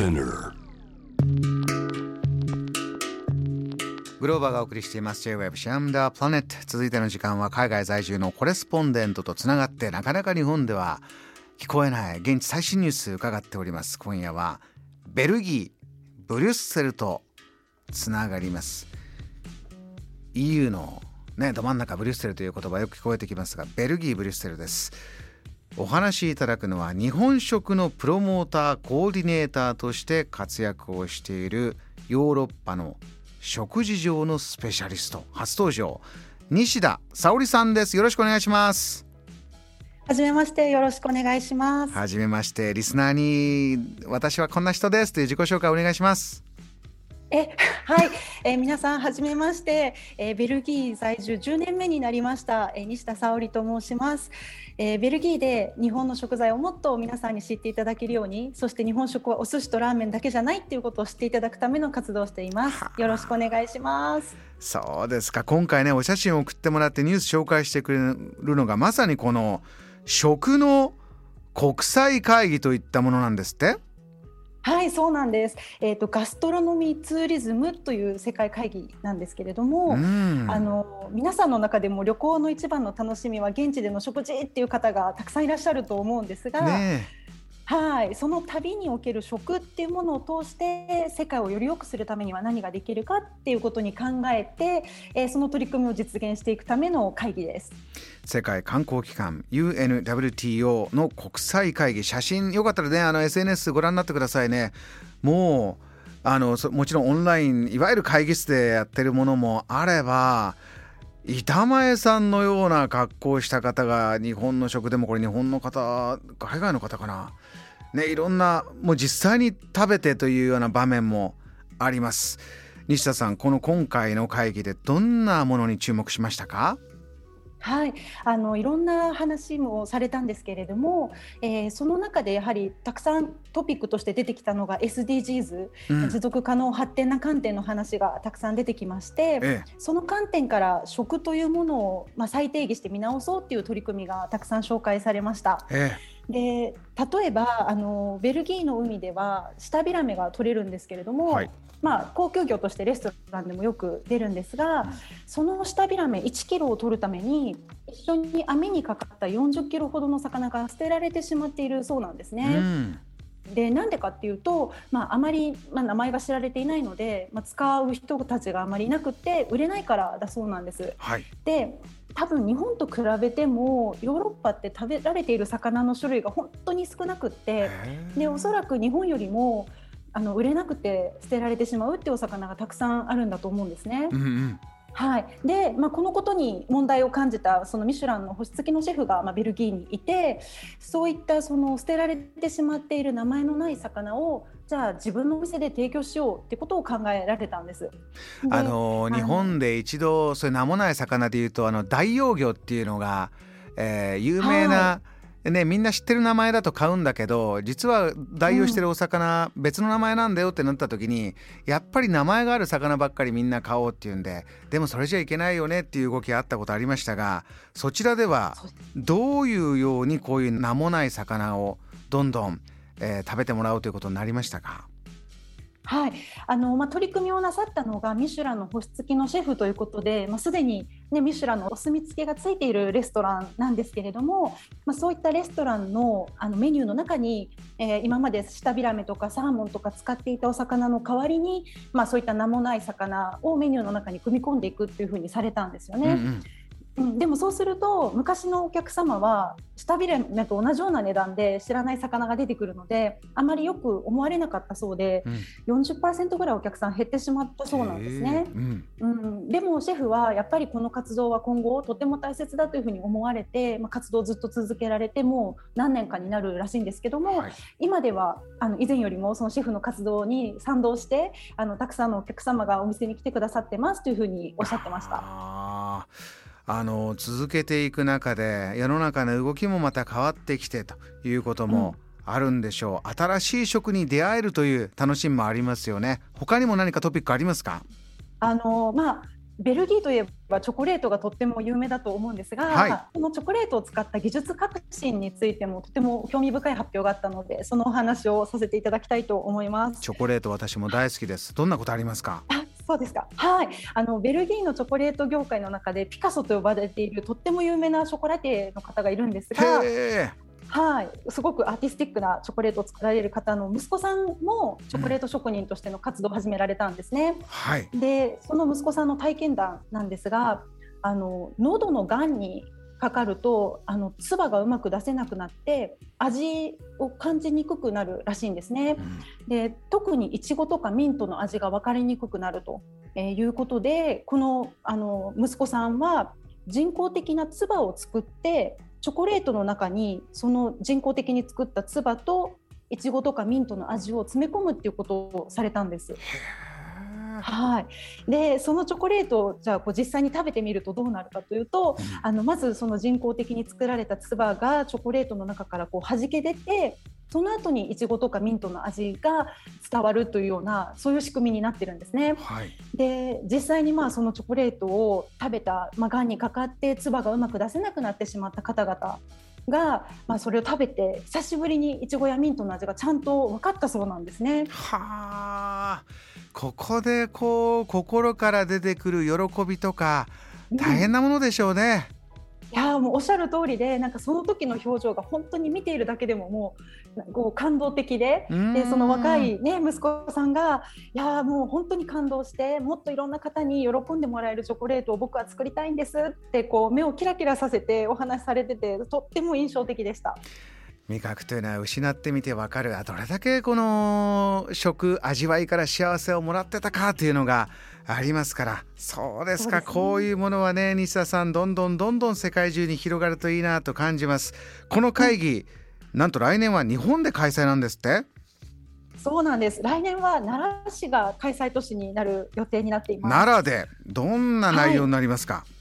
Spinner. グローバーがお送りしています。J-Web シャムダープラネット続いての時間は海外在住のコレスポンデントとつながってなかなか日本では聞こえない現地最新ニュース伺っております。今夜はベルギーブリュッセルとつながります。EU のねど真ん中ブリュッセルという言葉よく聞こえてきますがベルギーブリュッセルです。お話しいただくのは日本食のプロモーターコーディネーターとして活躍をしているヨーロッパの食事上のスペシャリスト初登場西田沙織さんです。よろしくお願いします。はじめましてよろしくお願いします。はじめましてリスナーに私はこんな人です。という自己紹介お願いしますえはい、えー、皆さんはじめまして、えー、ベルギー在住10年目になりました、えー、西田沙織と申します、えー、ベルギーで日本の食材をもっと皆さんに知っていただけるようにそして日本食はお寿司とラーメンだけじゃないっていうことを知っていただくための活動をしています。よろしくお願いします。そうですか。今回ねお写真を送ってもらってニュース紹介してくれるのがまさにこの食の国際会議といったものなんですってはいそうなんです、えーと、ガストロノミーツーリズムという世界会議なんですけれども、あの皆さんの中でも旅行の一番の楽しみは現地での食事っていう方がたくさんいらっしゃると思うんですが、ね、はい、その旅における食っていうものを通して世界をより良くするためには何ができるかっていうことに考えて、えー、その取り組みを実現していくための会議です。世界観光機関 UNWTO の国際会議写真よかったらねあの SNS ご覧になってくださいね。もうあのもちろんオンラインいわゆる会議室でやってるものもあれば板前さんのような格好をした方が日本の食でもこれ日本の方海外の方かな。ね、いろんなもう実際に食べてというような場面もあります。西田さんこの今回の会議でどんなものに注目しましたか？はい、あのいろんな話もされたんですけれども、えー、その中でやはりたくさんトピックとして出てきたのが SDGs、うん、持続可能発展な観点の話がたくさん出てきまして、ええ、その観点から食というものを、まあ、再定義して見直そうっていう取り組みがたくさん紹介されました。えで例えばあのベルギーの海ではシビラメが取れるんですけれども、はい、まあ、高級魚としてレストランでもよく出るんですが、うん、そのシタビラメ1キロを取るために一緒に網にかかった40キロほどの魚が捨てられてしまっているそうなんですね。うんでなんでかっていうと、まあ、あまり、まあ、名前が知られていないので、まあ、使う人たちがあまりいなくて売れないからだそうなんです。はい、で多分日本と比べてもヨーロッパって食べられている魚の種類が本当に少なくってでおそらく日本よりもあの売れなくて捨てられてしまうっていうお魚がたくさんあるんだと思うんですね。うんうんはいでまあ、このことに問題を感じたそのミシュランの星付きのシェフが、まあ、ベルギーにいてそういったその捨てられてしまっている名前のない魚をじゃあ自分のお店で提供しようってことを考えられたんです。あの日本で一度そういう名もない魚でいうとあの大養魚っていうのが、えー、有名な、はいね、みんな知ってる名前だと買うんだけど実は代用してるお魚、別の名前なんだよってなった時にやっぱり名前がある魚ばっかりみんな買おうっていうんででもそれじゃいけないよねっていう動きがあったことありましたがそちらではどういうようにこういう名もない魚をどんどん、えー、食べてもらうということになりましたか？はい、あのまあ、取り組みをなさったのがミシュランの星付きのシェフということで、まあ、すでに、ね、ミシュランのお墨付きがついているレストランなんですけれども、まあ、そういったレストランのあのメニューの中に、えー、今までシタビラメとかサーモンとか使っていたお魚の代わりに、まあ、そういった名もない魚をメニューの中に組み込んでいくっていうふうにされたんですよね。うんうんうん、でもそうすると昔のお客様は下ビレメと同じような値段で知らない魚が出てくるのであまりよく思われなかったそうで、うん、40%ぐらいお客さん減ってしまったそうなんですね、うん、うん、でもシェフはやっぱりこの活動は今後とても大切だというふうに思われて、まあ、活動をずっと続けられてもう何年かになるらしいんですけども、はい、今ではあの以前よりもそのシェフの活動に賛同してあのたくさんのお客様がお店に来てくださってますというふうにおっしゃってました。あの続けていく中で世の中の動きもまた変わってきてということもあるんでしょう、うん、新しい食に出会えるという楽しみもありますよね。他にも何かトピックありますか？あのまあベルギーといえばチョコレートがとっても有名だと思うんですが、はい、このチョコレートを使った技術革新についてもとても興味深い発表があったのでそのお話をさせていただきたいと思います。チョコレート私も大好きです。どんなことありますか？そうですか。はい。あのベルギーのチョコレート業界の中でピカソと呼ばれているとっても有名なショコラティエの方がいるんですが、はい、すごくアーティスティックなチョコレートを作られる方の息子さんもチョコレート職人としての活動を始められたんですね。はい、でその息子さんの体験談なんですがあの喉のがんにかかるとあの唾がうまく出せなくなって味を感じにくくなるらしいんですね。うん、で特にいちごとかミントの味が分かりにくくなると、えー、いうことでこのあの息子さんは人工的な唾を作ってチョコレートの中にその人工的に作った唾といちごとかミントの味を詰め込むっていうことをされたんです。はい、でそのチョコレートをじゃあこう実際に食べてみるとどうなるかというと、うん、あのまずその人工的に作られた唾がチョコレートの中からこう弾け出てその後にいちごとかミントの味が伝わるというようなそういう仕組みになってるんですね。はい、で実際にまあそのチョコレートを食べた、まあ、がんにかかって唾がうまく出せなくなってしまった方々が、まあ、それを食べて久しぶりにいちごやミントの味がちゃんと分かったそうなんですね。はあここでこう心から出てくる喜びとか大変なものでしょうね。うんいやもうおっしゃる通りでなんかその時の表情が本当に見ているだけでももうこう感動的ででその若い、ね、息子さんがいやもう本当に感動してもっといろんな方に喜んでもらえるチョコレートを僕は作りたいんですってこう目をキラキラさせてお話しされててとっても印象的でした。味覚というのは失ってみてわかる。どれだけこの食味わいから幸せをもらってたかというのがありますから。そうですか、ね、こういうものはね西田さんどんどんどんどん世界中に広がるといいなと感じます。この会議、うん、なんと来年は日本で開催なんですって？そうなんです。来年は奈良市が開催都市になる予定になっています。奈良で。どんな内容になりますか、はい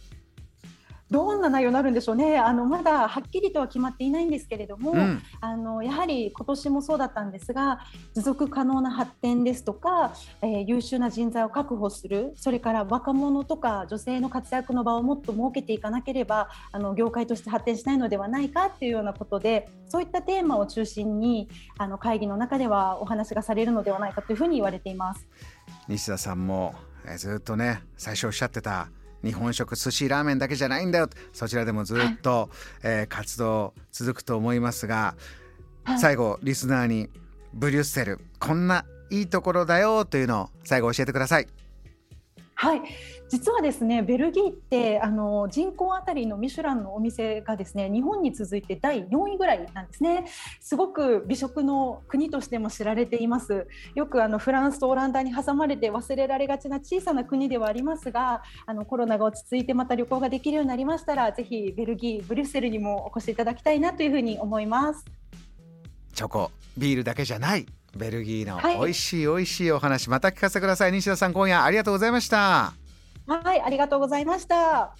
どんな内容になるんでしょうね、あのまだはっきりとは決まっていないんですけれども、うん、あのやはり今年もそうだったんですが、持続可能な発展ですとか、えー、優秀な人材を確保する、それから若者とか女性の活躍の場をもっと設けていかなければ、あの業界として発展しないのではないかというようなことで、そういったテーマを中心にあの会議の中ではお話がされるのではないかというふうに言われています。西田さんもずっとね最初おっしゃってた日本食寿司ラーメンだけじゃないんだよ。そちらでもずっと、はい、えー、活動続くと思いますが、はい、最後リスナーにブリュッセルこんないいところだよというのを最後教えてください。はい。実はですねベルギーってあの人口あたりのミシュランのお店がですね日本に続いて第4位ぐらいなんですね。すごく美食の国としても知られています。よくあのフランスとオランダに挟まれて忘れられがちな小さな国ではありますがあのコロナが落ち着いてまた旅行ができるようになりましたらぜひベルギーブリュッセルにもお越しいただきたいなというふうに思います。チョコビールだけじゃない。ベルギーの美味しい美味しいお話、また聞かせてください。西田さん今夜ありがとうございました。はいありがとうございました。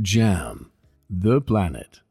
JAM The Planet